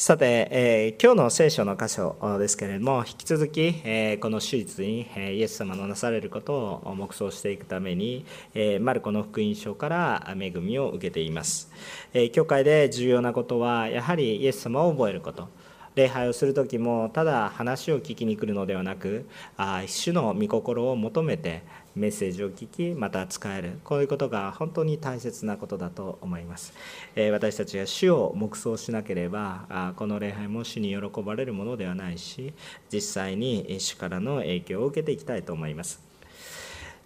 さて、えー、今日の聖書の箇所ですけれども引き続き、えー、この手術に、えー、イエス様のなされることを黙想していくために、えマルコの福音書から恵みを受けています、え教会で重要なことはやはりイエス様を覚えること。礼拝をする時もただ話を聞きに来るのではなくあ主の御心を求めてメッセージを聞きまた使えるこういうことが本当に大切なことだと思います、え私たちが主を黙想しなければあこの礼拝も主に喜ばれるものではないし実際に主からの影響を受けていきたいと思います。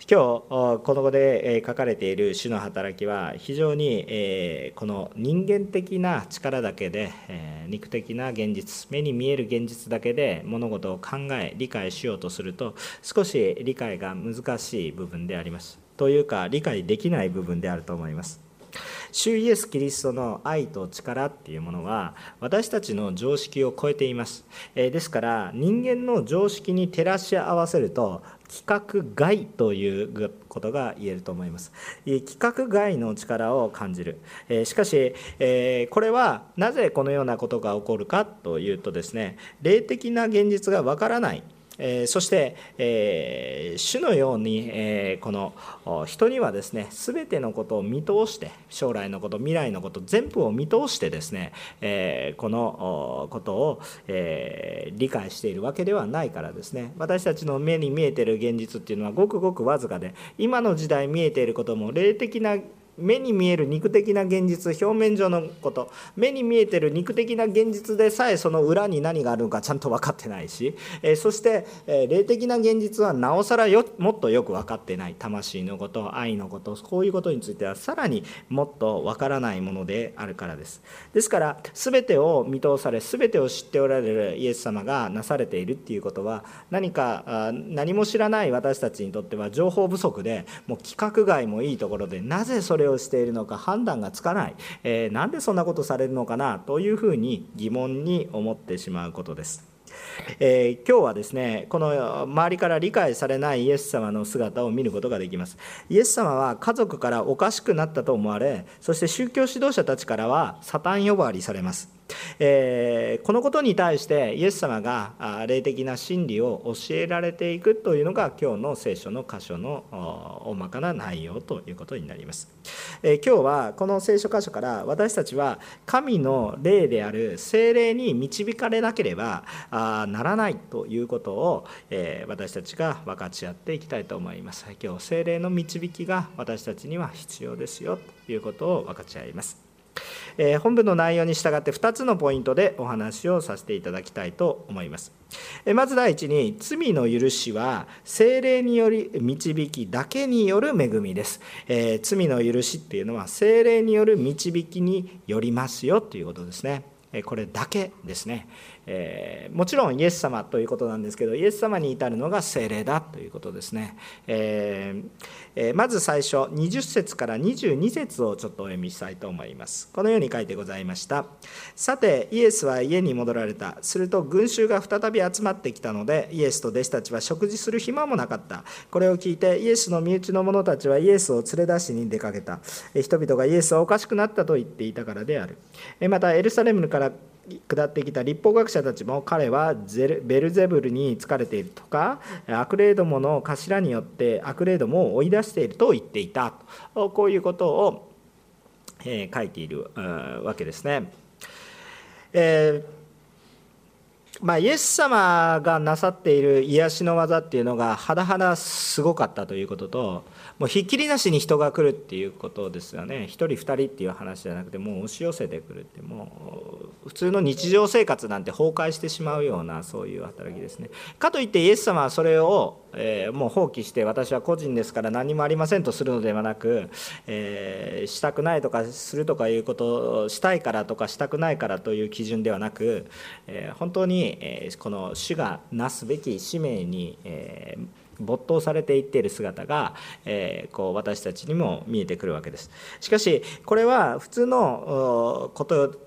今日この後で書かれている主の働きは非常にこの人間的な力だけで肉的な現実目に見える現実だけで物事を考え理解しようとすると少し理解が難しい部分であります。というか理解できない部分であると思います。主イエス・キリストの愛と力っていうものは私たちの常識を超えています。ですから人間の常識に照らし合わせると規格外ということが言えると思います。規格外の力を感じる。しかしこれはなぜこのようなことが起こるかというとですね霊的な現実がわからないえそして、え主のように、えこの人にはですね全てのことを見通して将来のこと未来のこと全部を見通してですね、えこのことを、え理解しているわけではないからですね。私たちの目に見えてる現実っていうのはごくごくわずかで今の時代見えていることも霊的な目に見える肉的な現実表面上のこと。目に見えてる肉的な現実でさえその裏に何があるのかちゃんと分かってないし、えそして、え霊的な現実はなおさらよもっとよく分かってない。魂のこと愛のことこういうことについてはさらにもっと分からないものであるからです。ですから全てを見通され全てを知っておられるイエス様がなされているっていうことは何か何も知らない私たちにとっては情報不足でもう規格外もいいところでなぜそれれをしているのか判断がつかない、えー、なんでそんなことされるのかなというふうに疑問に思ってしまうことです。えー、今日はですねこの周りから理解されないイエス様の姿を見ることができます。イエス様は家族からおかしくなったと思われそして宗教指導者たちからはサタン呼ばわりされます。えー、このことに対してイエス様が霊的な真理を教えられていくというのが今日の聖書の箇所の大まかな内容ということになります、えー、今日はこの聖書箇所から私たちは神の霊である精霊に導かれなければならないということを、えー、私たちが分かち合っていきたいと思います。今日精霊の導きが私たちには必要ですよということを分かち合います。え本文の内容に従って2つのポイントでお話をさせていただきたいと思います。えまず第一に罪の許しは精霊により導きだけによる恵みです。え罪の許しっていうのは精霊による導きによりますよということですね。これだけですね。えー、もちろんイエス様ということなんですけどイエス様に至るのが精霊だということですね、えー、まず最初20節から22節をちょっとお読みしたいと思います。このように書いてございました。さてイエスは家に戻られた。すると群衆が再び集まってきたのでイエスと弟子たちは食事する暇もなかった。これを聞いてイエスの身内の者たちはイエスを連れ出しに出かけた。人々がイエスはおかしくなったと言っていたからである。またエルサレムから下ってきた立法学者たちも彼はベルゼブルに疲れているとか悪霊どもの頭によって悪霊どもを追い出していると言っていたとこういうことを、え書いているわけですね。えーまあ、イエス様がなさっている癒しの技っていうのがはだはだすごかったということともうひっきりなしに人が来るっていうことですよね。1人2人っていう話じゃなくてもう押し寄せてくるってもう普通の日常生活なんて崩壊してしまうようなそういう働きですね。かといってイエス様はそれを、えー、もう放棄して私は個人ですから何もありませんとするのではなく、えー、したくないとかするとかいうことをしたいからとかしたくないからという基準ではなく、えー、本当に、えこの主がなすべき使命に、えー没頭されていっている姿が、えー、こう私たちにも見えてくるわけですしかしこれは普通のこと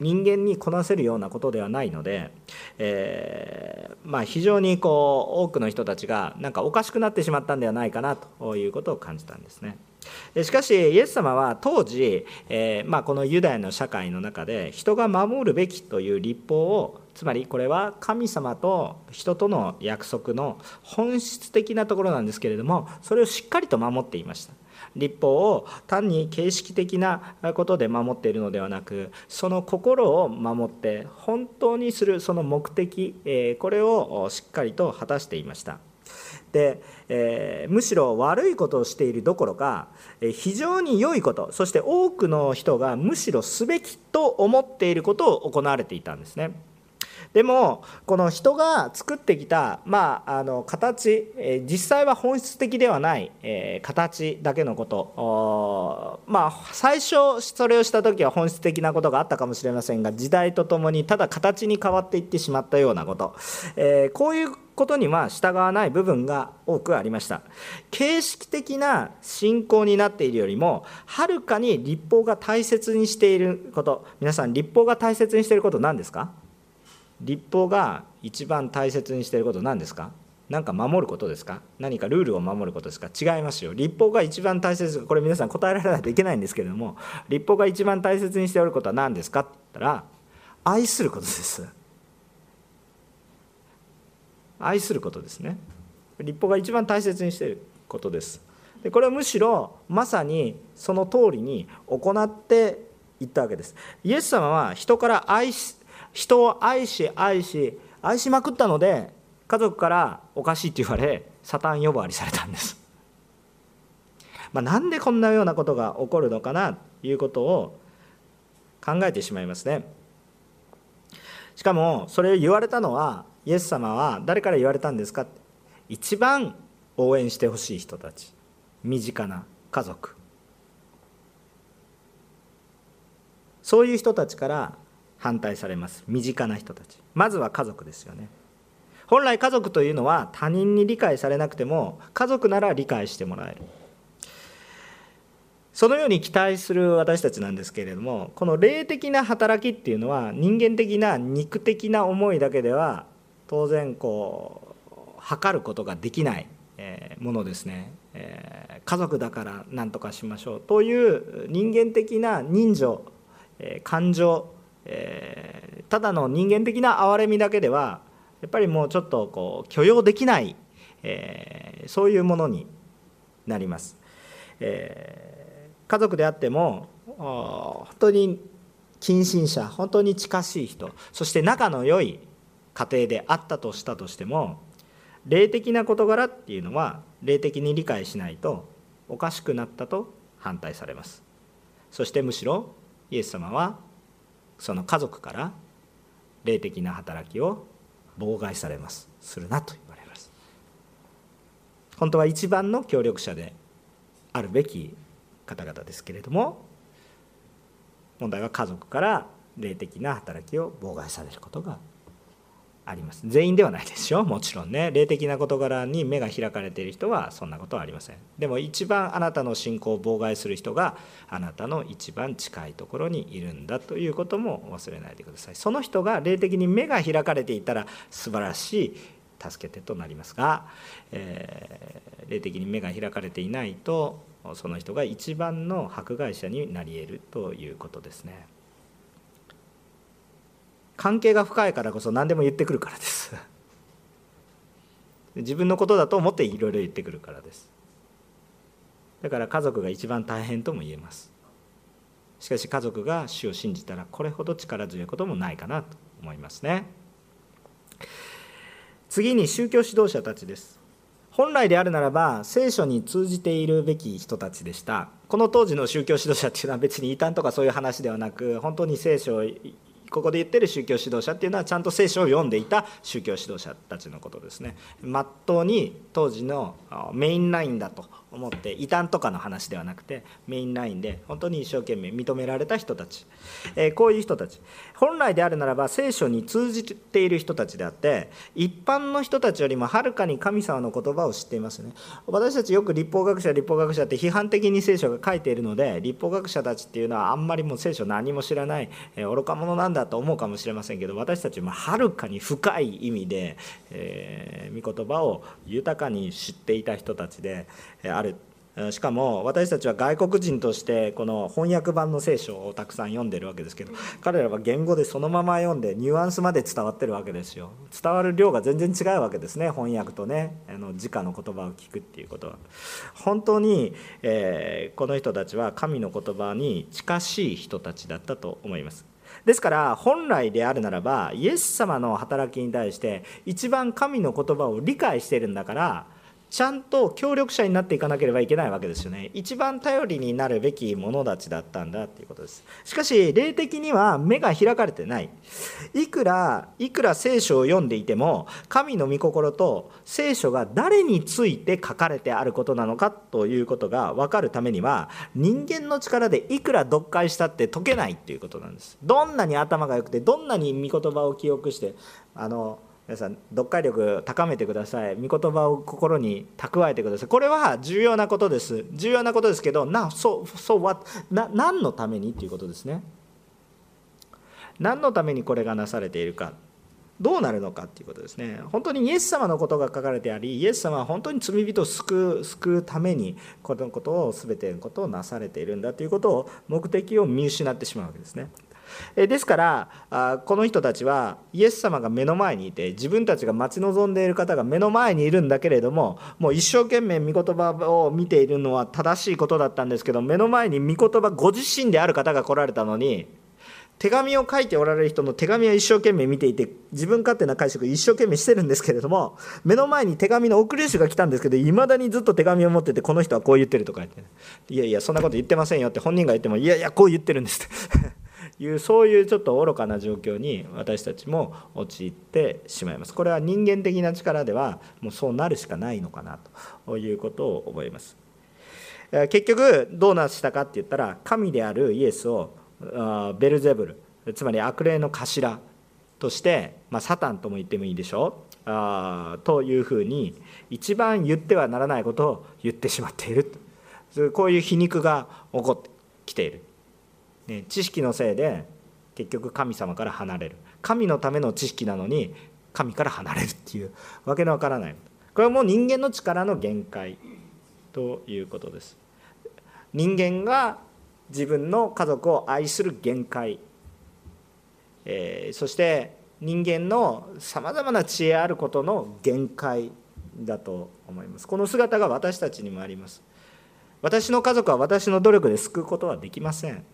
人間にこなせるようなことではないので、えー、まあ、非常にこう多くの人たちがなんかおかしくなってしまったんではないかなということを感じたんですね。しかしイエス様は当時、えー、まあ、このユダヤの社会の中で人が守るべきという立法をつまりこれは神様と人との約束の本質的なところなんですけれどもそれをしっかりと守っていました。立法を単に形式的なことで守っているのではなくその心を守って本当にするその目的これをしっかりと果たしていました。で、えー、むしろ悪いことをしているどころか非常に良いことそして多くの人がむしろすべきと思っていることを行われていたんですね。でもこの人が作ってきた、まあ、あの形え実際は本質的ではない、え形だけのこと。まあ最初それをした時は本質的なことがあったかもしれませんが時代とともにただ形に変わっていってしまったようなこと、えこういうことには従わない部分が多くありました。形式的な信仰になっているよりもはるかに立法が大切にしていること。皆さん立法が大切にしていること何ですか？立法が一番大切にしていること何ですか？何か守ることですか？何かルールを守ることですか？違いますよ。立法が一番大切これ皆さん答えられないといけないんですけれども立法が一番大切にしておることは何ですか？って言ったら愛することです。愛することですね。立法が一番大切にしていることです。でこれはむしろまさにその通りに行っていったわけです。イエス様は人から愛し人を愛し愛し愛しまくったので家族からおかしいって言われサタン呼ばわりされたんです、まあ、なんでこんなようなことが起こるのかなということを考えてしまいますね。しかもそれを言われたのはイエス様は誰から言われたんですか一番応援してほしい人たち。身近な家族。そういう人たちから反対されます。身近な人たち。まずは家族ですよね。本来家族というのは他人に理解されなくても家族なら理解してもらえる。そのように期待する私たちなんですけれどもこの霊的な働きっていうのは人間的な肉的な思いだけでは当然こう測ることができないものですね。家族だから何とかしましょうという人間的な人情感情えー、ただの人間的な憐れみだけではやっぱりもうちょっとこう許容できない、えー、そういうものになります、えー、家族であっても本当に近親者本当に近しい人そして仲の良い家庭であったとしたとしても霊的な事柄っていうのは霊的に理解しないとおかしくなったと反対されます。そしてむしろイエス様はその家族から霊的な働きを妨害されます。するなと言われます。本当は一番の協力者であるべき方々ですけれども問題は家族から霊的な働きを妨害されることがあります。全員ではないでしょ？もちろんね。霊的な事柄に目が開かれている人はそんなことはありません。でも一番あなたの信仰を妨害する人があなたの一番近いところにいるんだということも忘れないでください。その人が霊的に目が開かれていたら素晴らしい助けてとなりますが、えー、霊的に目が開かれていないとその人が一番の迫害者になり得るということですね。関係が深いからこそ何でも言ってくるからです。自分のことだと思っていろいろ言ってくるからです。だから家族が一番大変とも言えます。しかし家族が主を信じたらこれほど力強いこともないかなと思いますね。次に宗教指導者たちです。本来であるならば聖書に通じているべき人たちでした。この当時の宗教指導者っていうのは別に異端とかそういう話ではなく本当に聖書をここで言ってる宗教指導者っていうのはちゃんと聖書を読んでいた宗教指導者たちのことですね。まっとうに当時のメインラインだと思って異端とかの話ではなくてメインラインで本当に一生懸命認められた人たち、えー、こういう人たち。本来であるならば聖書に通じている人たちであって一般の人たちよりもはるかに神様の言葉を知っていますね。私たちよく立法学者立法学者って批判的に聖書が書いているので立法学者たちっていうのはあんまりもう聖書何も知らない、えー、愚か者なんだと思うかもしれませんけど私たちもはるかに深い意味で、えー、御言葉を豊かに知っていた人たちである。しかも私たちは外国人としてこの翻訳版の聖書をたくさん読んでるわけですけど彼らは言語でそのまま読んでニュアンスまで伝わってるわけですよ。伝わる量が全然違うわけですね翻訳とね。あの直の言葉を聞くっていうことは。本当に、えー、この人たちは神の言葉に近しい人たちだったと思います。ですから本来であるならばイエス様の働きに対して一番神の言葉を理解してるんだからちゃんと協力者になっていかなければいけないわけですよね。一番頼りになるべき者たちだったんだっていうことです。しかし霊的には目が開かれてない。いくらいくら聖書を読んでいても神の御心と聖書が誰について書かれてあることなのかということが分かるためには人間の力でいくら読解したって解けないっていうことなんです。どんなに頭が良くてどんなに御言葉を記憶してあの皆さん読解力高めてください。御言葉を心に蓄えてください。これは重要なことです。重要なことですけどなそうそうはな何のためにっていうことですね。何のためにこれがなされているか。どうなるのかっていうことですね。本当にイエス様のことが書かれてありイエス様は本当に罪人を救う救うためにこのことを全てのことをなされているんだということを目的を見失ってしまうわけですね。ですからこの人たちはイエス様が目の前にいて自分たちが待ち望んでいる方が目の前にいるんだけれどももう一生懸命御言葉を見ているのは正しいことだったんですけど目の前に御言葉ご自身である方が来られたのに手紙を書いておられる人の手紙は一生懸命見ていて自分勝手な解釈一生懸命してるんですけれども目の前に手紙の送り主が来たんですけどいまだにずっと手紙を持っててこの人はこう言ってるとか言っていやいやそんなこと言ってませんよって本人が言ってもいやいやこう言ってるんですって。いうそういうちょっと愚かな状況に私たちも陥ってしまいます。これは人間的な力ではもうそうなるしかないのかなということを思います。結局どうなしたかって言ったら神であるイエスをベルゼブルつまり悪霊の頭として、まあ、サタンとも言ってもいいでしょうあというふうに一番言ってはならないことを言ってしまっているこういう皮肉が起こってきているね、知識のせいで結局神様から離れる。神のための知識なのに神から離れるっていうわけのわからない。これはもう人間の力の限界ということです。人間が自分の家族を愛する限界、えー、そして人間のさまざまな知恵あることの限界だと思います。この姿が私たちにもあります。私の家族は私の努力で救うことはできません。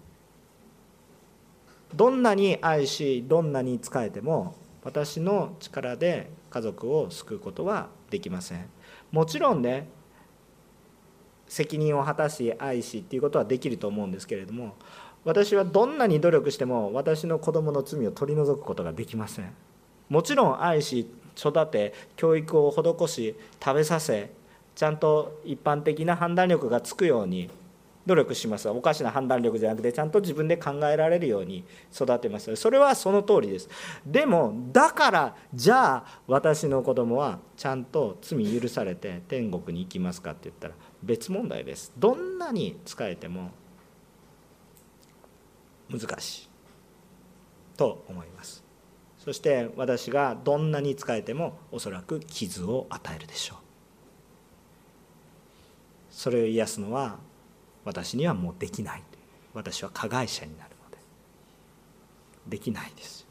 どんなに愛しどんなに仕えても私の力で家族を救うことはできません。もちろんね責任を果たし愛しっていうことはできると思うんですけれども私はどんなに努力しても私の子供の罪を取り除くことができません。もちろん愛し育て教育を施し食べさせちゃんと一般的な判断力がつくように努力しますおかしな判断力じゃなくてちゃんと自分で考えられるように育てます。それはその通りです。でもだからじゃあ私の子供はちゃんと罪許されて天国に行きますかって言ったら別問題です。どんなに使えても難しい。と思います。そして私がどんなに使えてもおそらく傷を与えるでしょう。それを癒すのは私にはもうできない。私は加害者になるので。できないです。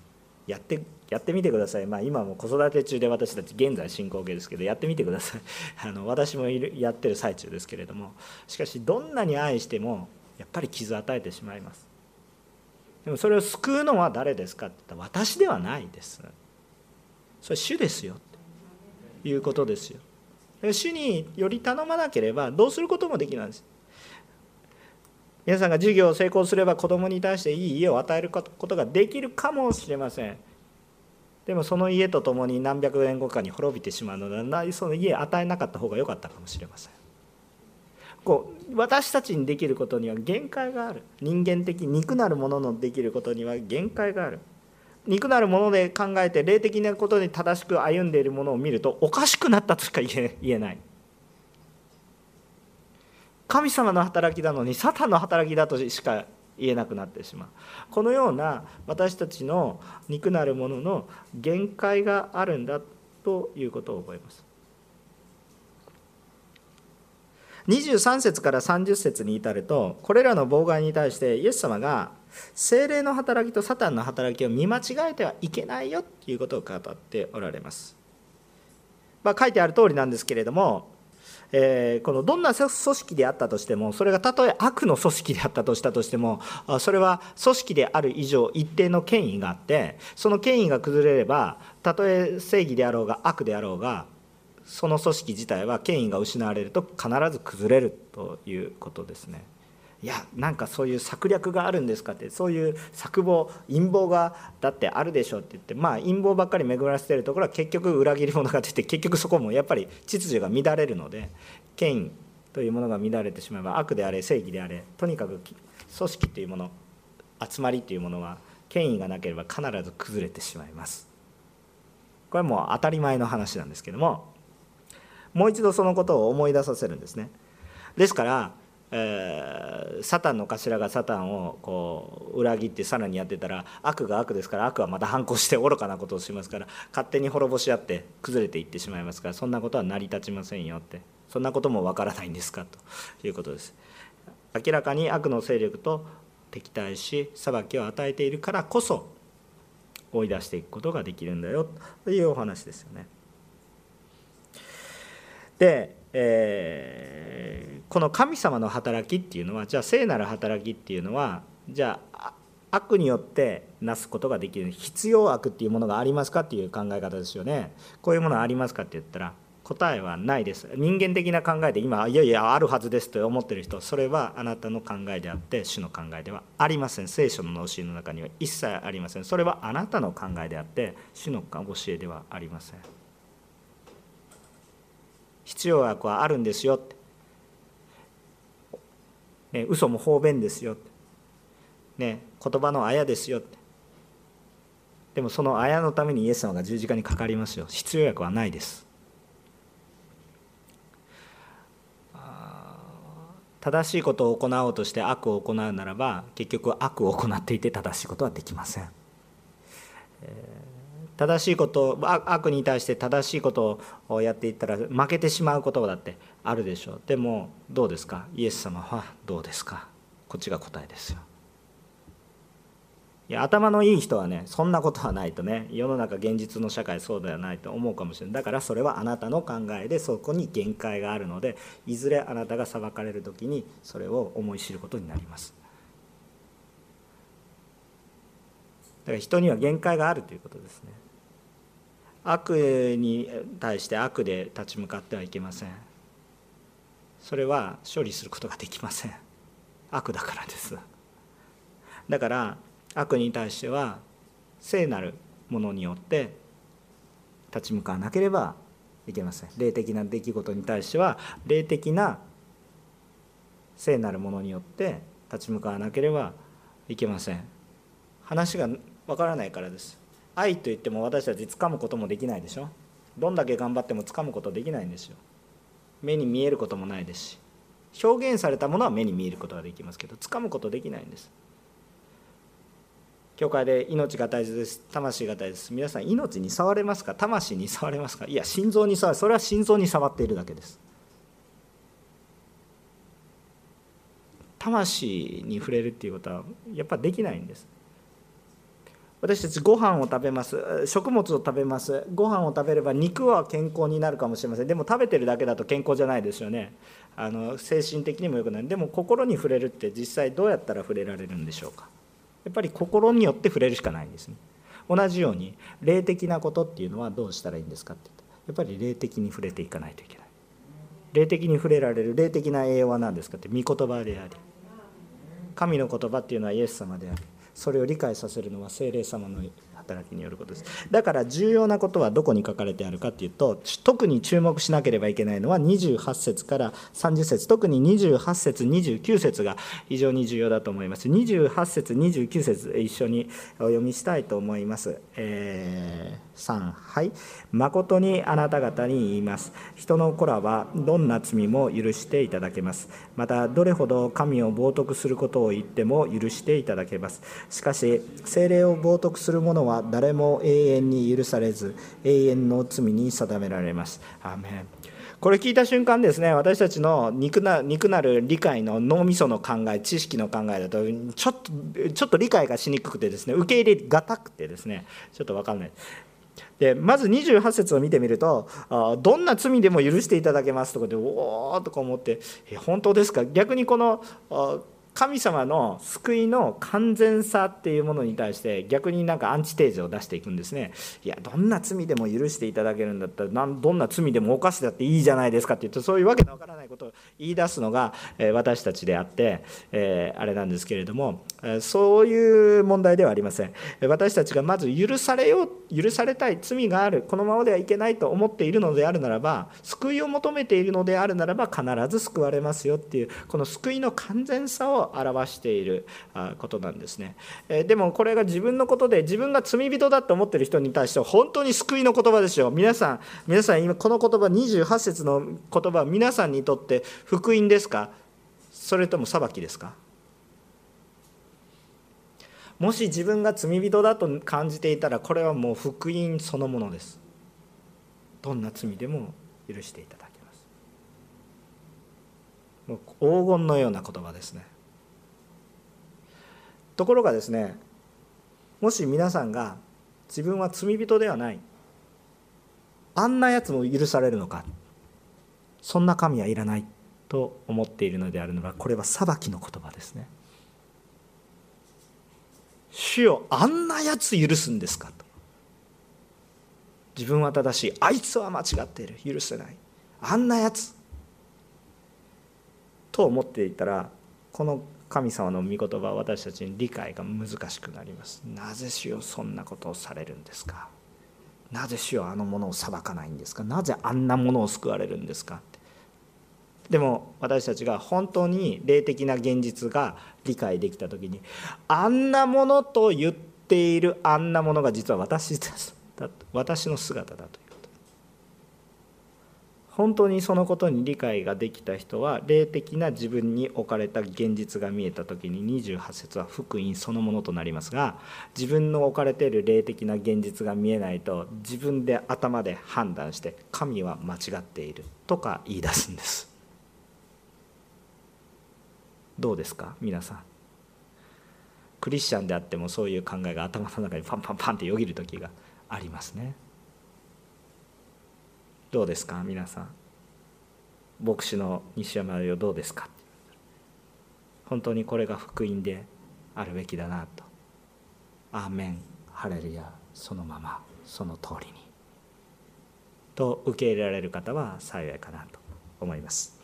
やってやってみてください、まあ、今も子育て中で私たち現在進行形ですけどやってみてください。あの私もいるやってる最中ですけれども。しかしどんなに愛してもやっぱり傷を与えてしまいます。でもそれを救うのは誰ですかって言ったら私ではないです。それ主ですよ。ということですよ。主により頼まなければどうすることもできないんです。皆さんが授業を成功すれば子供に対していい家を与えることができるかもしれません。でもその家とともに何百年後かに滅びてしまうのでその家与えなかった方が良かったかもしれません。こう私たちにできることには限界がある。人間的肉なるもののできることには限界がある。肉なるもので考えて霊的なことに正しく歩んでいるものを見るとおかしくなったとしか言えない。神様の働きなのにサタンの働きだとしか言えなくなってしまうこのような私たちの肉なるものの限界があるんだということを覚えます23節から30節に至るとこれらの妨害に対してイエス様が精霊の働きとサタンの働きを見間違えてはいけないよということを語っておられます。まあ、書いてある通りなんですけれども、えー、このどんな組織であったとしてもそれがたとえ悪の組織であったとしたとしてもそれは組織である以上一定の権威があってその権威が崩れればたとえ正義であろうが悪であろうがその組織自体は権威が失われると必ず崩れるということですね。いやなんかそういう策略があるんですかってそういう策謀陰謀がだってあるでしょうって言ってまあ陰謀ばっかり巡らせてるところは結局裏切り者が出て結局そこもやっぱり秩序が乱れるので権威というものが乱れてしまえば悪であれ正義であれとにかく組織というもの集まりというものは権威がなければ必ず崩れてしまいます。これはもう当たり前の話なんですけどももう一度そのことを思い出させるんですね。ですからえー、サタンの頭がサタンをこう裏切ってさらにやってたら悪が悪ですから悪はまた反抗して愚かなことをしますから勝手に滅ぼし合って崩れていってしまいますからそんなことは成り立ちませんよって。そんなこともわからないんですかと。いうことです明らかに悪の勢力と敵対し裁きを与えているからこそ追い出していくことができるんだよというお話ですよね。で、えーこの神様の働きっていうのはじゃあ聖なる働きっていうのはじゃあ悪によってなすことができる必要悪っていうものがありますかっていう考え方ですよね。こういうものありますかって言ったら答えはないです。人間的な考えで今いやいやあるはずですと思ってる人それはあなたの考えであって主の考えではありません。聖書の教えの中には一切ありませんそれはあなたの考えであって主の教えではありません。必要悪はあるんですよ。ってね、嘘も方便ですよ、ね、言葉のあやですよ。ってでもそのあやのためにイエス様が十字架にかかりますよ。必要薬はないです。正しいことを行おうとして悪を行うならば結局悪を行っていて正しいことはできません、正しいこと悪に対して正しいことをやっていったら負けてしまうことだってあるでしょう。でもどうですか？イエス様はどうですか？こっちが答えですよ。いや頭のいい人はねそんなことはないとね世の中現実の社会そうではないと思うかもしれない。だからそれはあなたの考えでそこに限界があるのでいずれあなたが裁かれる時にそれを思い知ることになります。だから人には限界があるということですね。悪に対して悪で立ち向かってはいけません。それは処理することができません。悪だからです。だから悪に対しては聖なるものによって立ち向かわなければいけません。霊的な出来事に対しては霊的な聖なるものによって立ち向かわなければいけません。話がわからないからです。愛といっても私たち掴むこともできないでしょ。どんだけ頑張っても掴むことできないんですよ。目に見えることもないですし。表現されたものは目に見えることができますけど掴むことできないんです。教会で命が大切です。魂が大切です。皆さん命に触れますか？魂に触れますか？いや心臓に触る。それは心臓に触っているだけです。魂に触れるっていうことはやっぱできないんです。私たちご飯を食べます。食物を食べます。ご飯を食べれば肉は健康になるかもしれません。でも食べてるだけだと健康じゃないですよね。あの精神的にもよくない。でも心に触れるって実際どうやったら触れられるんでしょうか。やっぱり心によって触れるしかないんですね。同じように霊的なことっていうのはどうしたらいいんですかってっやっぱり霊的に触れていかないといけない。霊的に触れられる霊的な栄養は何ですかって御言葉であり。神の言葉っていうのはイエス様であり。それを理解させるのは精霊様の働きによることです。だから重要なことはどこに書かれてあるかっていうと特に注目しなければいけないのは28節から30節特に28節29節が非常に重要だと思います。28節29節一緒にお読みしたいと思います、えー3はい。誠にあなた方に言います。人の子らはどんな罪も許していただけます。またどれほど神を冒涜することを言っても許していただけます。しかし精霊を冒涜する者は誰も永遠に許されず永遠の罪に定められます。アーメン。これ聞いた瞬間ですね私たちの肉な肉なる理解の脳みその考え知識の考えだとちょっとちょっと理解がしにくくてですね受け入れがたくてですねちょっと分かんない。でまず28節を見てみると「どんな罪でも許していただけます」とかで「おお」とか思って「本当ですか?」逆にこの神様の救いの完全さっていうものに対して逆になんかアンチテーゼを出していくんですね。いやどんな罪でも許していただけるんだったらどんな罪でも犯してだっていいじゃないですかって言ってそういうわけのわからないことを言い出すのが私たちであって、えあれなんですけれどもそういう問題ではありません。私たちがまず許されよう許されたい罪があるこのままではいけないと思っているのであるならば救いを求めているのであるならば必ず救われますよっていうこの救いの完全さを表していることなんですね。でもこれが自分のことで自分が罪人だと思ってる人に対して本当に救いの言葉ですよ。皆さん皆さん今この言葉28節の言葉皆さんにとって福音ですか？それとも裁きですか？もし自分が罪人だと感じていたらこれはもう福音そのものです。どんな罪でも許していただけます。もう黄金のような言葉ですね。ところがですねもし皆さんが自分は罪人ではない。あんなやつも許されるのか。そんな神はいらない。と思っているのであるのはこれは裁きの言葉ですね。主よあんなやつ許すんですか？と。自分は正しい。あいつは間違っている。許せない。あんなやつと思っていたらこの神様の御言葉は私たちに理解が難しくなります。なぜ主よそんなことをされるんですか？なぜ主よあのものを裁かないんですか？なぜあんなものを救われるんですか？でも私たちが本当に霊的な現実が理解できた時にあんなものと言っているあんなものが実は私です。私の姿だという。本当にそのことに理解ができた人は霊的な自分に置かれた現実が見えた時に28節は福音そのものとなりますが自分の置かれている霊的な現実が見えないと自分で頭で判断して神は間違っているとか言い出すんです。どうですか？皆さん。クリスチャンであってもそういう考えが頭の中にパンパンパンってよぎる時がありますね。どうですか？皆さん。牧師の西山よどうですか？本当にこれが福音であるべきだなと。アーメン。ハレルヤ。そのまま。その通りに。と受け入れられる方は幸いかなと思います。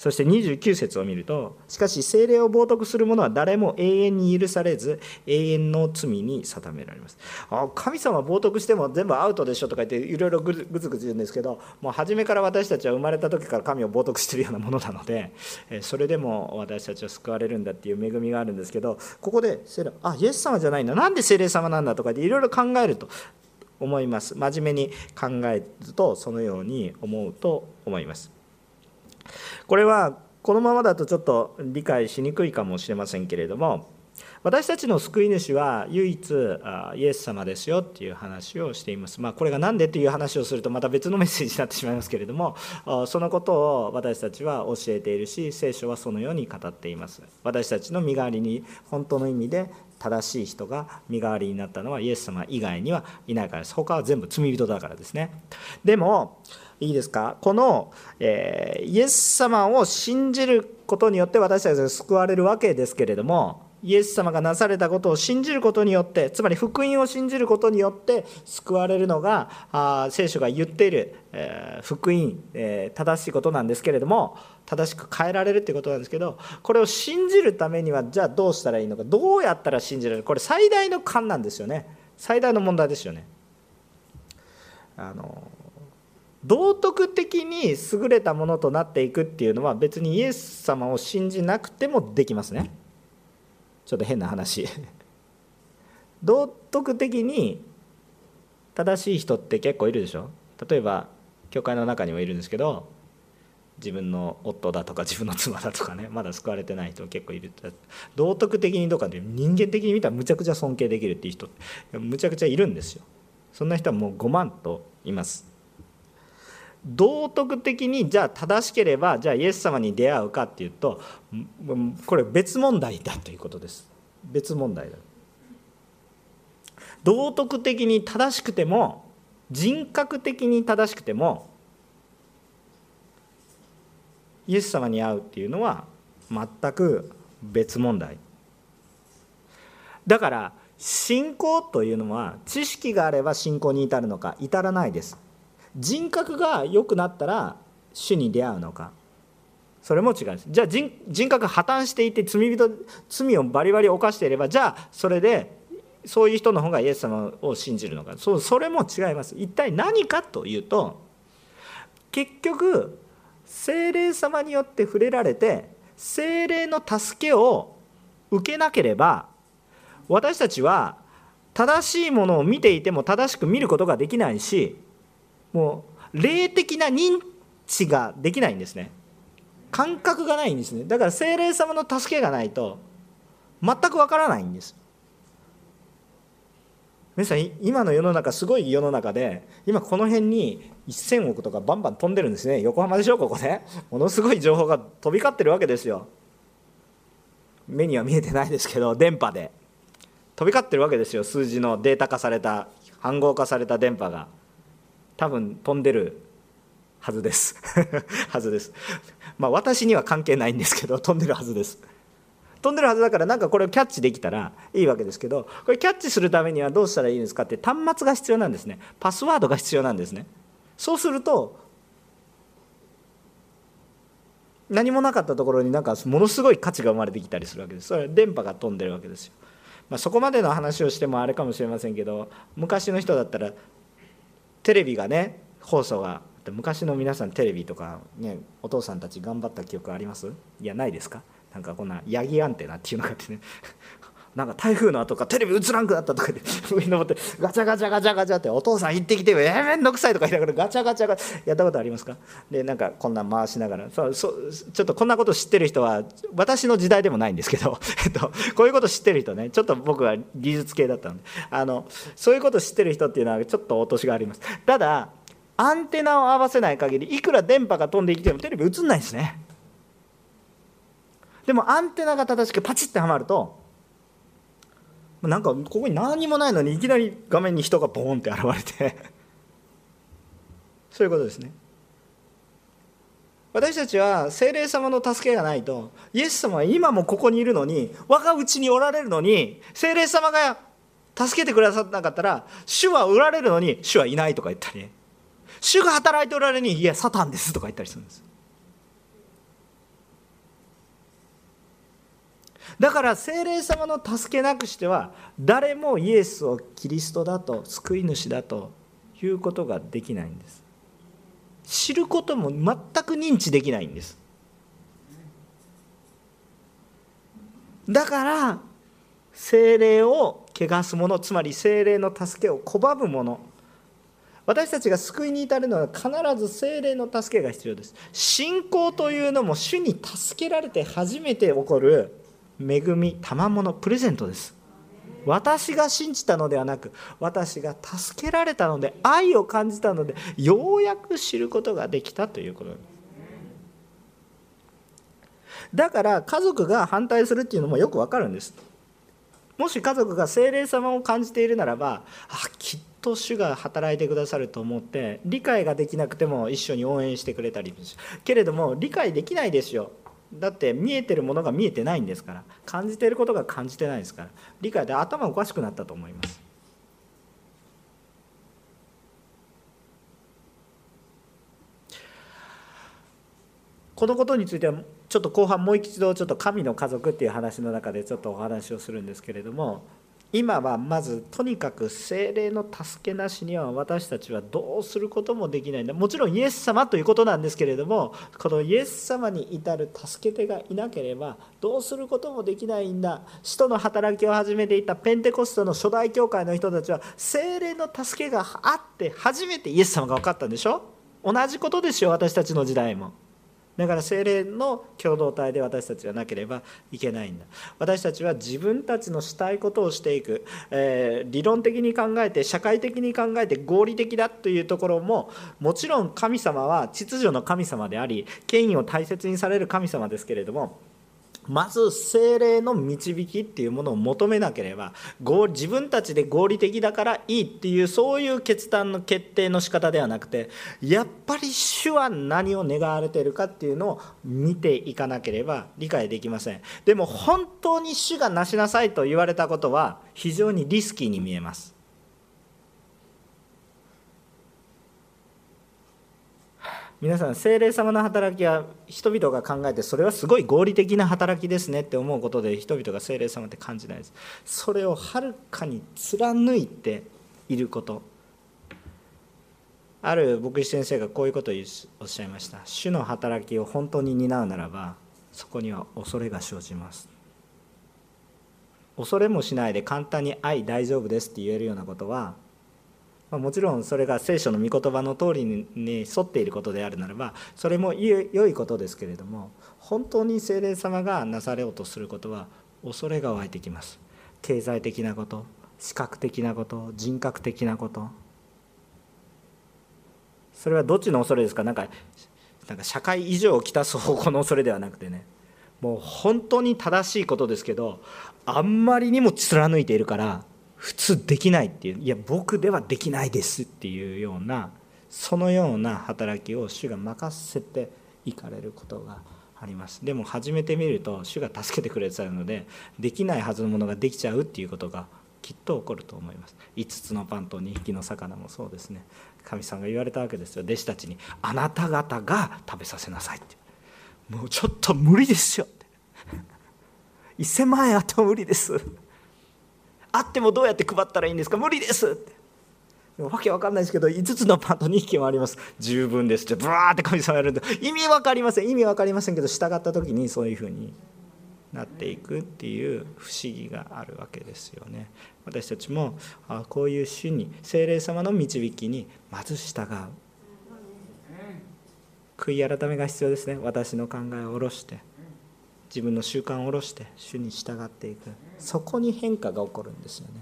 そして29節を見るとしかし精霊を冒涜する者は誰も永遠に許されず永遠の罪に定められます。あ神様冒涜しても全部アウトでしょとか言っていろいろぐずぐず言うんですけどもう初めから私たちは生まれた時から神を冒涜してるようなものなのでそれでも私たちは救われるんだっていう恵みがあるんですけどここで精霊あイエス様じゃないんだ。なんで精霊様なんだとかっていろいろ考えると思います。真面目に考えるとそのように思うと思います。これはこのままだとちょっと理解しにくいかもしれませんけれども私たちの救い主は唯一イエス様ですよっていう話をしています。まあ、これが何でという話をするとまた別のメッセージになってしまいますけれどもそのことを私たちは教えているし聖書はそのように語っています。私たちの身代わりに本当の意味で正しい人が身代わりになったのはイエス様以外にはいないからです。他は全部罪人だからですね。でもいいですか？この、えー、イエス様を信じることによって私たちが救われるわけですけれどもイエス様がなされたことを信じることによってつまり福音を信じることによって救われるのがあ聖書が言っている、えー、福音、えー、正しいことなんですけれども正しく変えられるっていうことなんですけどこれを信じるためにはじゃあどうしたらいいのかどうやったら信じられるこれ最大の勘なんですよね最大の問題ですよね。あの道徳的に優れたものとなっていくっていうのは別にイエス様を信じなくてもできますね。ちょっと変な話。道徳的に正しい人って結構いるでしょ？例えば教会の中にもいるんですけど自分の夫だとか自分の妻だとかねまだ救われてない人結構いる。道徳的にとかで人間的に見たらむちゃくちゃ尊敬できるっていう人むちゃくちゃいるんですよ。そんな人はもう5万といます。道徳的にじゃあ正しければじゃあイエス様に出会うかっていうとこれ別問題だということです。別問題だ。道徳的に正しくても人格的に正しくてもイエス様に会うっていうのは全く別問題。だから信仰というのは知識があれば信仰に至るのか至らないです。人格が良くなったら主に出会うのか。それも違うんです。じゃあ人人格破綻していて罪人罪をバリバリ犯していればじゃあそれでそういう人の方がイエス様を信じるのか。そうそれも違います。一体何かというと結局精霊様によって触れられて精霊の助けを受けなければ私たちは正しいものを見ていても正しく見ることができないしもう霊的な認知ができないんですね。感覚がないんですね。だから精霊様の助けがないと全くわからないんです。皆さん今の世の中すごい世の中で今この辺に1000億とかバンバン飛んでるんですね。横浜でしょここね。ものすごい情報が飛び交ってるわけですよ。目には見えてないですけど電波で。飛び交ってるわけですよ。数字のデータ化された暗号化された電波が。多分飛んでるはずです。はずです。まあ私には関係ないんですけど飛んでるはずです。飛んでるはずだからなんかこれをキャッチできたらいいわけですけどこれキャッチするためにはどうしたらいいんですかって端末が必要なんですね。パスワードが必要なんですね。そうすると何もなかったところになんかものすごい価値が生まれてきたりするわけです。それは電波が飛んでるわけですよ、まあ、そこまでの話をしてもあれかもしれませんけど昔の人だったらテレビがね放送が昔の皆さんテレビとかねお父さんたち頑張った記憶あります？いやないですか？なんかこんなヤギアンテナっていうのがあってね。なんか台風の後かテレビ映らんくなったとかで上に登って ガチャガチャガチャガチャってお父さん行ってきてよ。えめんどくさいとか言いながらガチャガチャガチャやったことありますか？でなんかこんな回しながらそうそうちょっとこんなこと知ってる人は私の時代でもないんですけど、えっと、こういうこと知ってる人ねちょっと僕は技術系だったのであのそういうこと知ってる人っていうのはちょっとお年があります。ただアンテナを合わせない限りいくら電波が飛んできてもテレビ映んないですね。でもアンテナが正しくパチッてはまるとなんかここに何もないのにいきなり画面に人がボーンって現れて。そういうことですね。私たちは精霊様の助けがないとイエス様は今もここにいるのに我が家におられるのに精霊様が助けてくださってなかったら主はおられるのに主はいないとか言ったり主が働いておられるのにいやサタンですとか言ったりするんです。だから精霊様の助けなくしては誰もイエスをキリストだと救い主だということができないんです。知ることも全く認知できないんです。だから精霊を汚す者つまり精霊の助けを拒む者。私たちが救いに至るのは必ず精霊の助けが必要です。信仰というのも主に助けられて初めて起こる恵み賜物プレゼントです。私が信じたのではなく私が助けられたので愛を感じたのでようやく知ることができたということです。だから家族が反対するっていうのもよくわかるんです。もし家族が精霊様を感じているならばあきっと主が働いてくださると思って理解ができなくても一緒に応援してくれたりけれども理解できないですよ。だって見えてるものが見えてないんですから。感じてることが感じてないですから。理解で頭おかしくなったと思います。このことについてはちょっと後半もう一度ちょっと神の家族っていう話の中でちょっとお話をするんですけれども今はまずとにかく精霊の助けなしには私たちはどうすることもできないんだ。もちろんイエス様ということなんですけれどもこのイエス様に至る助け手がいなければどうすることもできないんだ。使徒の働きを始めていたペンテコストの初代教会の人たちは精霊の助けがあって初めてイエス様が分かったんでしょ？同じことですよ私たちの時代も。だから精霊の共同体で私たちはなければいけないんだ。私たちは自分たちのしたいことをしていく、えー、理論的に考えて社会的に考えて合理的だというところももちろん神様は秩序の神様であり権威を大切にされる神様ですけれどもまず精霊の導きっていうものを求めなければ自分たちで合理的だからいいっていうそういう決断の決定の仕方ではなくてやっぱり主は何を願われてるかっていうのを見ていかなければ理解できません。でも本当に主がなしなさいと言われたことは非常にリスキーに見えます。皆さん精霊様の働きは人々が考えてそれはすごい合理的な働きですねって思うことで人々が精霊様って感じないです。それをはるかに貫いていること。ある牧師先生がこういうことをおっしゃいました。主の働きを本当に担うならばそこには恐れが生じます。恐れもしないで簡単に「愛大丈夫です」って言えるようなことはま、もちろんそれが聖書の御言葉の通りに沿っていることであるならばそれも良いことですけれども本当に精霊様がなされようとすることは恐れが湧いてきます。経済的なこと視覚的なこと人格的なこと。それはどっちの恐れですか？なんかなんか社会異常をきたす方向の恐れではなくてね。もう本当に正しいことですけどあんまりにも貫いているから普通できないっていういや僕ではできないですっていうようなそのような働きを主が任せていかれることがあります。でも始めてみると主が助けてくれてたのでできないはずのものができちゃうっていうことがきっと起こると思います。5つのパンと2匹の魚もそうですね。神さんが言われたわけですよ。弟子たちに「あなた方が食べさせなさい」って。もうちょっと無理ですよって。1000万円あっても無理です。あってもどうやって配ったらいいんですか？無理です。わけわかんないですけど5つのパンと2匹もあります。十分です。ってブワーって神様やるんで意味分かりません。意味分かりませんけど従った時にそういうふうになっていくっていう不思議があるわけですよね。私たちもこういう主に精霊様の導きにまず従う。悔い改めが必要ですね。私の考えを下ろして。自分の習慣を下ろして主に従っていく。そこに変化が起こるんですよね。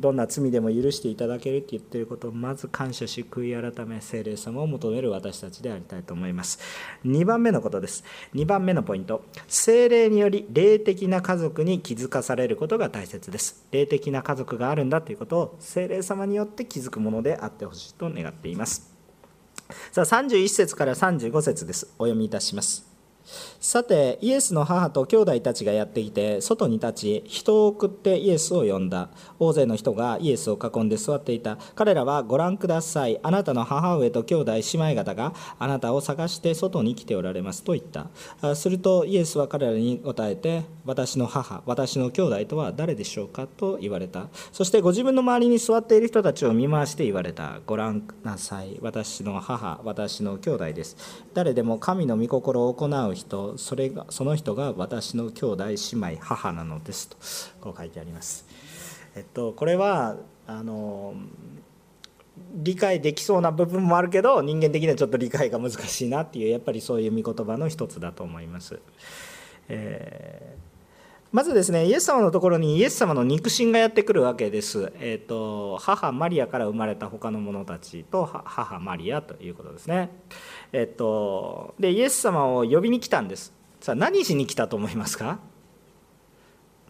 どんな罪でも許していただけるって言ってることをまず感謝し悔い改め聖霊様を求める私たちでありたいと思います。2番目のことです。2番目のポイント。聖霊により霊的な家族に気づかされることが大切です。霊的な家族があるんだということを聖霊様によって気づくものであってほしいと願っています。さあ31節から35節です。お読みいたします。さてイエスの母と兄弟たちがやってきて外に立ち人を送ってイエスを呼んだ。大勢の人がイエスを囲んで座っていた。彼らはご覧ください。あなたの母上と兄弟姉妹方があなたを探して外に来ておられます。と言った。するとイエスは彼らに答えて私の母私の兄弟とは誰でしょうか？と言われた。そしてご自分の周りに座っている人たちを見回して言われた。ご覧なさい。私の母私の兄弟です。誰でも神の御心を行う人それがその人が私の兄弟姉妹母なのですとこう書いてあります。えっと、これはあの理解できそうな部分もあるけど人間的にはちょっと理解が難しいなっていうやっぱりそういう御言葉の一つだと思います。えーまずですねイエス様のところにイエス様の肉親がやってくるわけです、えーと、母マリアから生まれた他の者たちと母マリアということですね、えっ、とでイエス様を呼びに来たんです。さあ何しに来たと思いますか？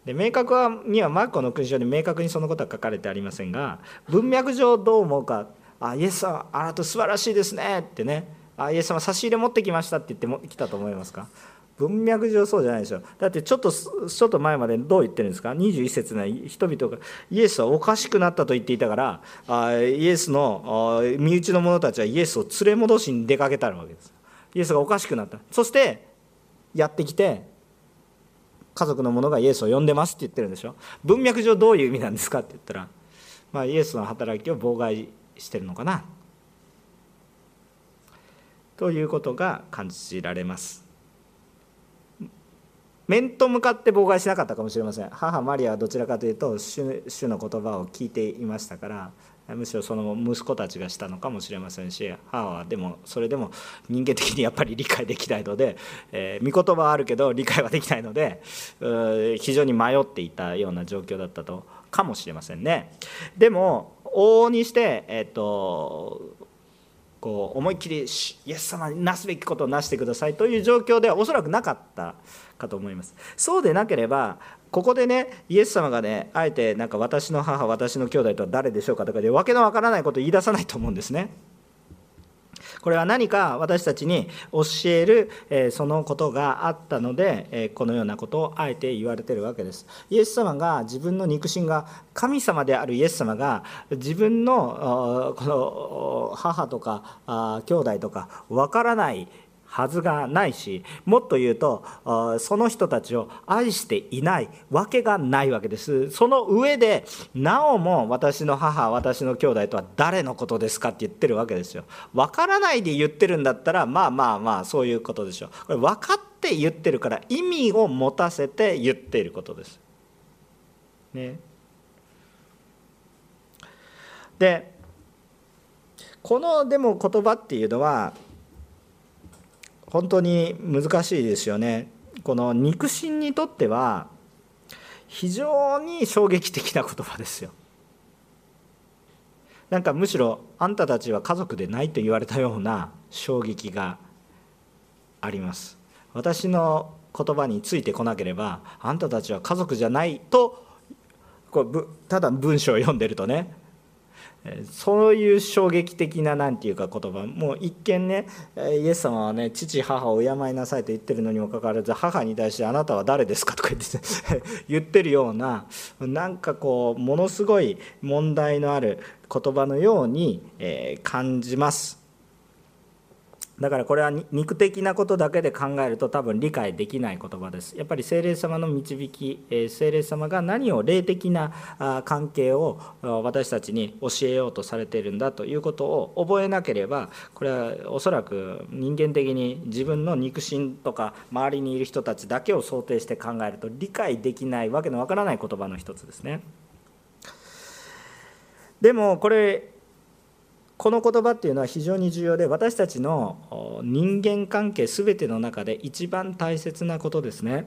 で明確はにはマーコの勲章に明確にそのことは書かれてありませんが文脈上どう思うか「あイエス様あなた素晴らしいですね」ってね「あイエス様差し入れ持ってきました」って言っても来たと思いますか？文脈上そうじゃないでしょ。だってちょっとちょっと前までどう言ってるんですか？21節の人々がイエスはおかしくなったと言っていたからあイエスの身内の者たちはイエスを連れ戻しに出かけたわけです。イエスがおかしくなった。そしてやってきて家族の者がイエスを呼んでますって言ってるんでしょ。文脈上どういう意味なんですかって言ったら、まあ、イエスの働きを妨害してるのかな。ということが感じられます。面と向かって妨害しなかったかもしれません母マリアはどちらかというと主の言葉を聞いていましたからむしろその息子たちがしたのかもしれませんし母はでもそれでも人間的にやっぱり理解できないので、えー、御言葉はあるけど理解はできないので非常に迷っていたような状況だったとかもしれませんね。でも往々にして、えーとこう思いっきりイエス様になすべきことをなしてくださいという状況ではおそらくなかったかと思います。そうでなければここでねイエス様がねあえてなんか私の母私の兄弟とは誰でしょうかとかで訳のわからないことを言い出さないと思うんですね。これは何か私たちに教える、えそのことがあったので、えこのようなことをあえて言われてるわけです。イエス様が自分の肉親が神様であるイエス様が自分のこの母とか兄弟とかわからないはずがないしもっと言うとその人たちを愛していないわけがないわけです。その上でなおも私の母私の兄弟とは誰のことですかって言ってるわけですよ。分からないで言ってるんだったらまあまあまあそういうことでしょう。これ分かって言ってるから意味を持たせて言っていることです。ね。でこのでも言葉っていうのは本当に難しいですよね。この肉親にとっては非常に衝撃的な言葉ですよ。なんかむしろあんたたちは家族でないと言われたような衝撃があります。私の言葉についてこなければあんたたちは家族じゃないとこれただ文章を読んでるとね。そういう衝撃的な何て言うか言葉もう一見ねイエス様はね父母を敬いなさいと言ってるのにもかかわらず母に対して「あなたは誰ですか?」とか言って 言ってるようななんかこうものすごい問題のある言葉のように感じます。だからこれは肉的なことだけで考えると多分理解できない言葉です。やっぱり聖霊様の導き、聖霊様が何を霊的な関係を私たちに教えようとされているんだということを覚えなければ、これはおそらく人間的に自分の肉親とか周りにいる人たちだけを想定して考えると理解できないわけのわからない言葉の一つですね。でもこれこの言葉っていうのは非常に重要で私たちの人間関係全ての中で一番大切なことですね。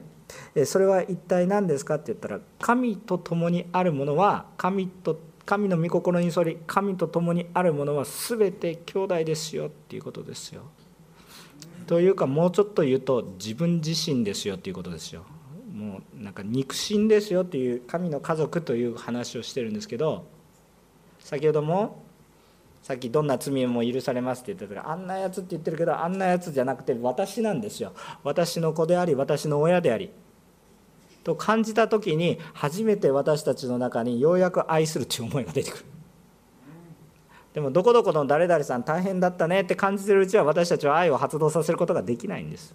それは一体何ですかって言ったら神と共にあるものは神と神の御心に沿り神と共にあるものは全て兄弟ですよっていうことですよ。というかもうちょっと言うと自分自身ですよっていうことですよ。もうなんか肉親ですよっていう神の家族という話をしてるんですけど先ほどもさっきどんな罪も許されますって言ってたからあんなやつって言ってるけどあんなやつじゃなくて私なんですよ。私の子であり私の親であり。と感じた時に初めて私たちの中にようやく愛するという思いが出てくる。でもどこどこの誰々さん大変だったねって感じてるうちは私たちは愛を発動させることができないんです。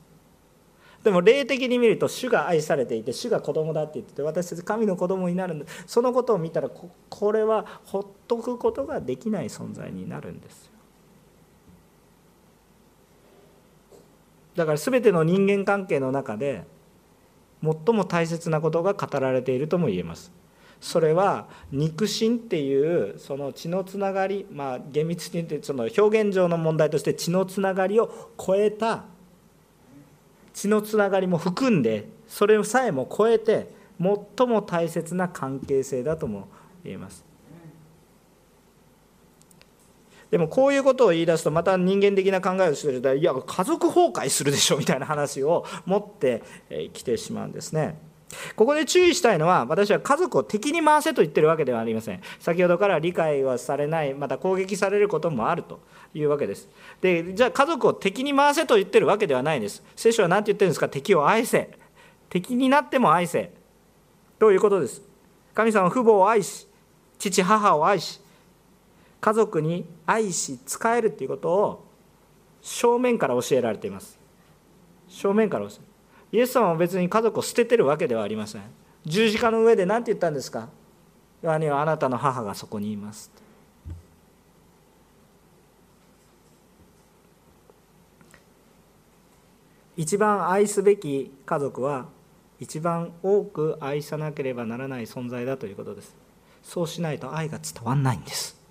でも霊的に見ると主が愛されていて主が子供だって言ってて私たち神の子供になるんだ。そのことを見たらこれはほっとくことができない存在になるんですだから全ての人間関係の中で最も大切なことが語られているとも言えます。それは肉親っていうその血のつながりまあ厳密に言ってその表現上の問題として血のつながりを超えた血のつながりも含んでそれさえも超えて最も大切な関係性だとも言えますでもこういうことを言い出すとまた人間的な考えをするといや家族崩壊するでしょみたいな話を持ってきてしまうんですね。ここで注意したいのは私は家族を敵に回せと言ってるわけではありません。先ほどから理解はされないまた攻撃されることもあると。いうわけです。でじゃあ家族を敵に回せと言ってるわけではないんです。聖書は何て言ってるんですか？敵を愛せ。敵になっても愛せ。ということです。神様は父母を愛し父母を愛し家族に愛し仕えるということを正面から教えられています。正面から教えイエス様は別に家族を捨ててるわけではありません。十字架の上で何て言ったんですか？ヨハネはあなたの母がそこにいます。一番愛すべき家族は一番多く愛さなければならない存在だということです。そうしないと愛が伝わらないんです。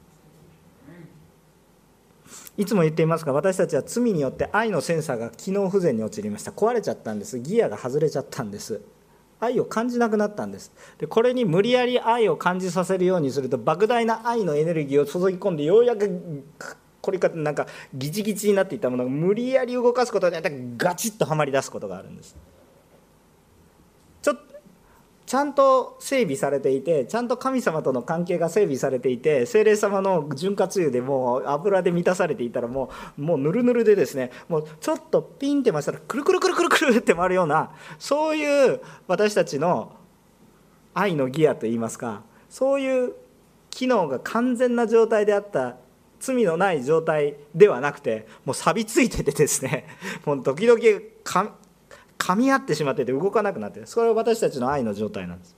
いつも言っていますが私たちは罪によって愛のセンサーが機能不全に陥りました。壊れちゃったんです。ギアが外れちゃったんです。愛を感じなくなったんです。でこれに無理やり愛を感じさせるようにすると莫大な愛のエネルギーを注ぎ込んでようやくこれかなんかギチギチになっていたものが無理やり動かすことによってガチッとはまり出すことがあるんです。ちゃんと整備されていてちゃんと神様との関係が整備されていて精霊様の潤滑油でもう油で満たされていたらもうもうぬるぬるでですねもうちょっとピンって回したらくるくるくるくるくるって回るようなそういう私たちの愛のギアといいますかそういう機能が完全な状態であった罪のない状態ではなくてもう錆びついててですねもう時々噛み合ってしまってて動かなくなってそれは私たちの愛の状態なんです。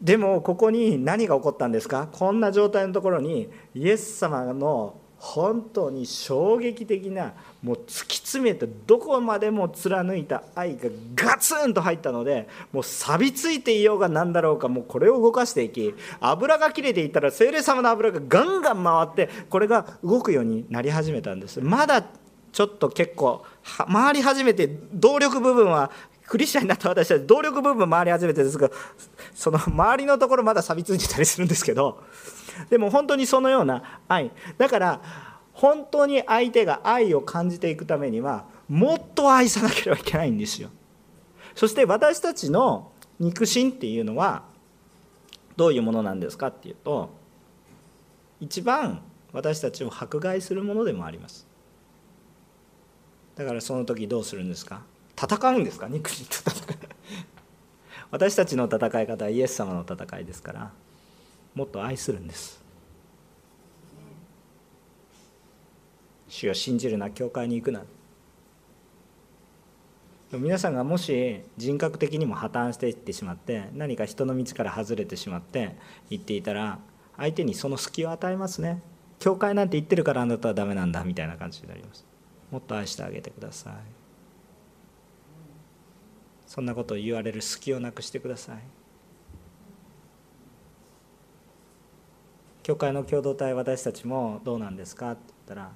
でもここに何が起こったんですか？こんな状態のところにイエス様の本当に衝撃的なもう突き詰めてどこまでも貫いた愛がガツンと入ったのでもう錆びついていようが何だろうかもうこれを動かしていき油が切れていったら精霊様の油がガンガン回ってこれが動くようになり始めたんです。まだちょっと結構回り始めて動力部分はクリスチャンになった私たち動力部分回り始めてですがその周りのところまだ錆びついてたりするんですけどでも本当にそのような愛。だから本当に相手が愛を感じていくためにはもっと愛さなければいけないんですよ。そして私たちの肉親っていうのはどういうものなんですかっていうと一番私たちを迫害するものでもあります。だからその時どうするんですか？戦うんですか？肉親と戦う。私たちの戦い方はイエス様の戦いですからもっと愛するんです。主を信じるな教会に行くな。皆さんがもし人格的にも破綻していってしまって何か人の道から外れてしまって行っていたら相手にその隙を与えますね。教会なんて言ってるからあなたはダメなんだみたいな感じになります。もっと愛してあげてください。そんなことを言われる隙をなくしてください。教会の共同体私たちもどうなんですかって言ったら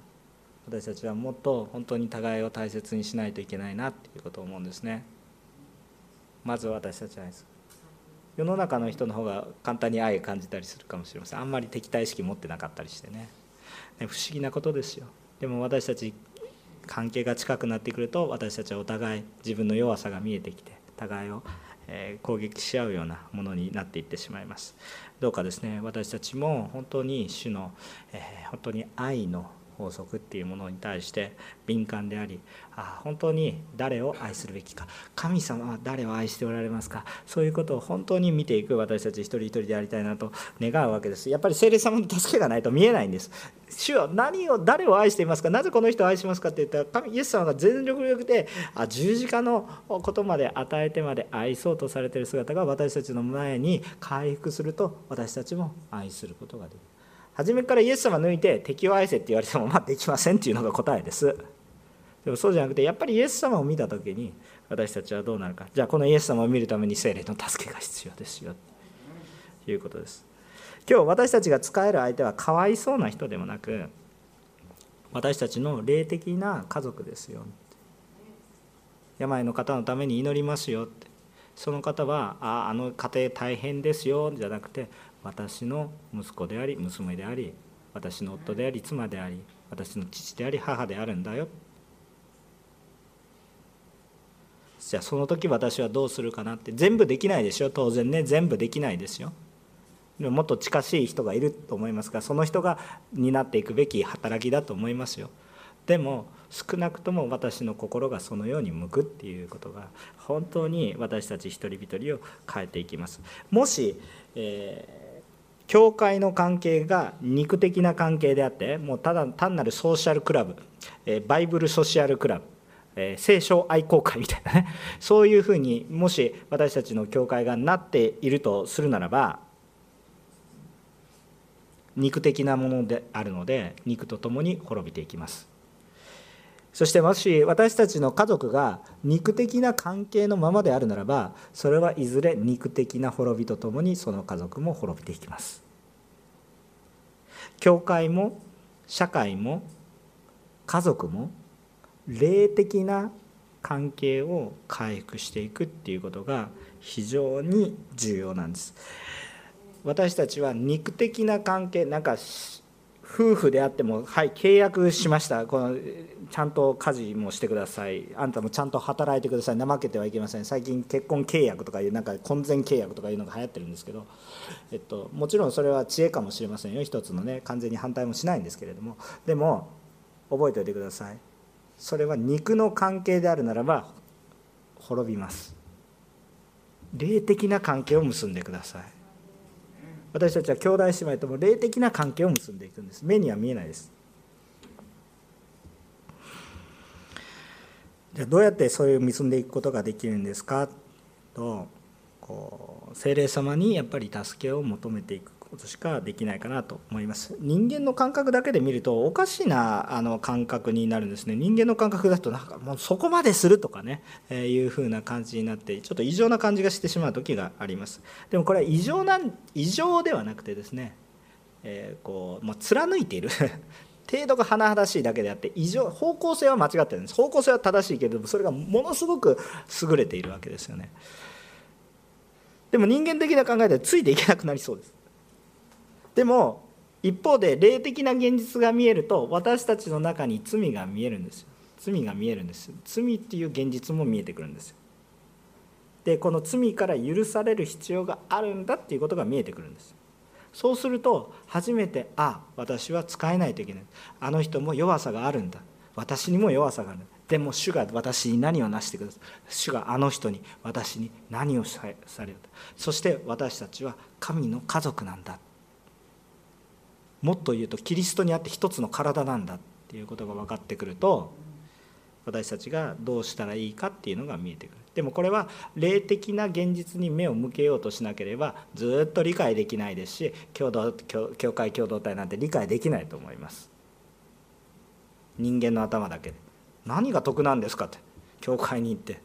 私たちはもっと本当に互いを大切にしないといけないなっていうことを思うんですね。まず私たちは愛す。る世の中の人の方が簡単に愛を感じたりするかもしれません。あんまり敵対意識持ってなかったりしてね不思議なことですよ。でも私たち関係が近くなってくると私たちはお互い自分の弱さが見えてきて互いを攻撃し合うようなものになっていってしまいます。どうかですね。私たちも本当に主の本当に愛の法則っていうものに対して敏感でありあ本当に誰を愛するべきか神様は誰を愛しておられますかそういうことを本当に見ていく私たち一人一人でありたいなと願うわけです。やっぱり聖霊様の助けがないと見えないんです。主は何を誰を愛していますかなぜこの人を愛しますかって言ったら神イエス様が全力力であ十字架のことまで与えてまで愛そうとされている姿が私たちの前に回復すると私たちも愛することができる。初めからイエス様抜いて敵を愛せって言われてもまあできませんっていうのが答えです。でもそうじゃなくてやっぱりイエス様を見た時に私たちはどうなるか。じゃあこのイエス様を見るために精霊の助けが必要ですよということです。今日私たちが使える相手はかわいそうな人でもなく私たちの霊的な家族ですよ。病の方のために祈りますよって。その方はああの家庭大変ですよ。じゃなくて私の息子であり娘であり私の夫であり妻であり私の父であり母であるんだよ。じゃあその時私はどうするかなって全部できないでしょ？当然ね全部できないですよ。でももっと近しい人がいると思いますがその人が担っていくべき働きだと思いますよ。でも少なくとも私の心がそのように向くっていうことが本当に私たち一人一人を変えていきます。もし、えー教会の関係が肉的な関係であってもうただ単なるソーシャルクラブ、えバイブルソシャルクラブ、え聖書愛好会みたいなね。そういうふうにもし私たちの教会がなっているとするならば肉的なものであるので肉とともに滅びていきます。そしてもし私たちの家族が肉的な関係のままであるならばそれはいずれ肉的な滅びとともにその家族も滅びていきます。教会も社会も家族も霊的な関係を回復していくっていうことが非常に重要なんです。私たちは肉的な関係なんか夫婦であってもはい契約しました。このちゃんと家事もしてください。あんたもちゃんと働いてください。怠けてはいけません。最近結婚契約とかいうなんか婚前契約とかいうのが流行ってるんですけど、えっと、もちろんそれは知恵かもしれませんよ。一つのね完全に反対もしないんですけれども。でも覚えておいてください。それは肉の関係であるならば滅びます。霊的な関係を結んでください。私たちは兄弟姉妹とも霊的な関係を結んでいくんです。目には見えないです。じゃあどうやってそういう結んでいくことができるんですか？とこう精霊様にやっぱり助けを求めていく。ことしかできないかなと思います。人間の感覚だけで見るとおかしなあの感覚になるんですね。人間の感覚だとなんかもうそこまでするとかね、えー、いう風な感じになってちょっと異常な感じがしてしまう時があります。でもこれは異常な異常ではなくてですね、えー、こう、まあ、貫いている。程度が甚だしいだけであって異常方向性は間違ってるんです。方向性は正しいけれどもそれがものすごく優れているわけですよね。でも人間的な考えではついていけなくなりそうです。でも一方で霊的な現実が見えると私たちの中に罪が見えるんですよ。罪が見えるんです罪っていう現実も見えてくるんですよ。でこの罪から許される必要があるんだっていうことが見えてくるんですそうすると初めてあ私は使えないといけない。あの人も弱さがあるんだ。私にも弱さがある。でも主が私に何をなしてください。主があの人に私に何をされるそして私たちは神の家族なんだ。もっと言うとキリストにあって一つの体なんだっていうことが分かってくると私たちがどうしたらいいかっていうのが見えてくる。でもこれは霊的な現実に目を向けようとしなければずっと理解できないですし共同教会共同体なんて理解できないと思います。人間の頭だけで。何が得なんですかって。教会に行って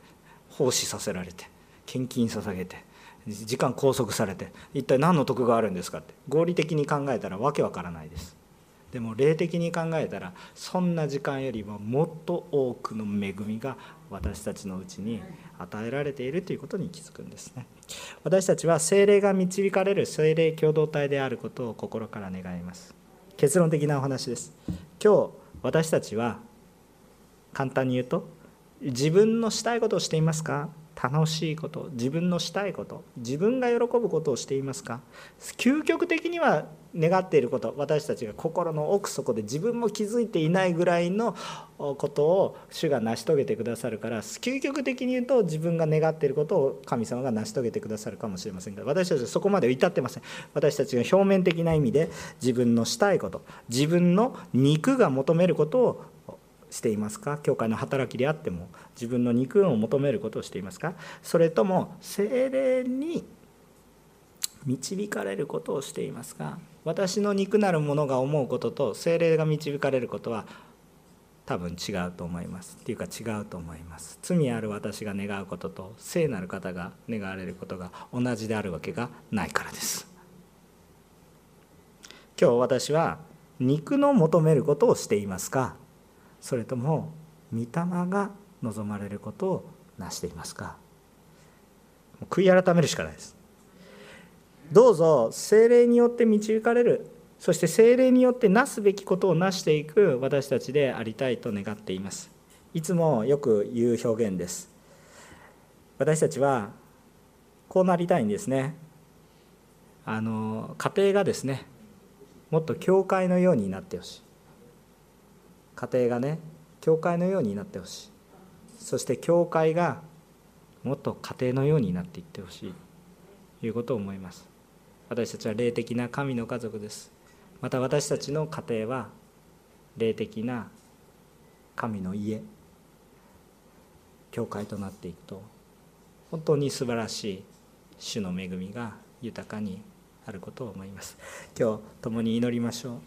奉仕させられて献金捧げて。時間拘束されて一体何の得があるんですかって。合理的に考えたらわけわからないです。でも霊的に考えたらそんな時間よりももっと多くの恵みが私たちのうちに与えられているということに気づくんですね。私たちは精霊が導かれる精霊共同体であることを心から願います。結論的なお話です。今日私たちは簡単に言うと自分のしたいことをしていますか？楽しいこと自分のしたいこと自分が喜ぶことをしていますか？究極的には願っていること私たちが心の奥底で自分も気づいていないぐらいのことを主が成し遂げてくださるから究極的に言うと自分が願っていることを神様が成し遂げてくださるかもしれませんが私たちはそこまで至ってません。私たちが表面的な意味で自分のしたいこと自分の肉が求めることをしていますか？教会の働きであっても自分の肉を求めることをしていますか？それとも精霊に導かれることをしていますか？私の肉なるものが思うことと精霊が導かれることは多分違うと思います。っていうか違うと思います。罪ある私が願うことと聖なる方が願われることが同じであるわけがないからです。今日私は肉の求めることをしていますか？それとも御霊が望まれることをなしていますか？悔い改めるしかないです。どうぞ精霊によって導かれる。そして精霊によってなすべきことをなしていく私たちでありたいと願っています。いつもよく言う表現です。私たちはこうなりたいんですね。あの家庭がですねもっと教会のようになってほしい。家庭がね教会のようになってほしい。そして教会がもっと家庭のようになっていってほしい。ということを思います。私たちは霊的な神の家族です。また私たちの家庭は霊的な神の家。教会となっていくと本当に素晴らしい主の恵みが豊かにあることを思います。今日共に祈りましょう。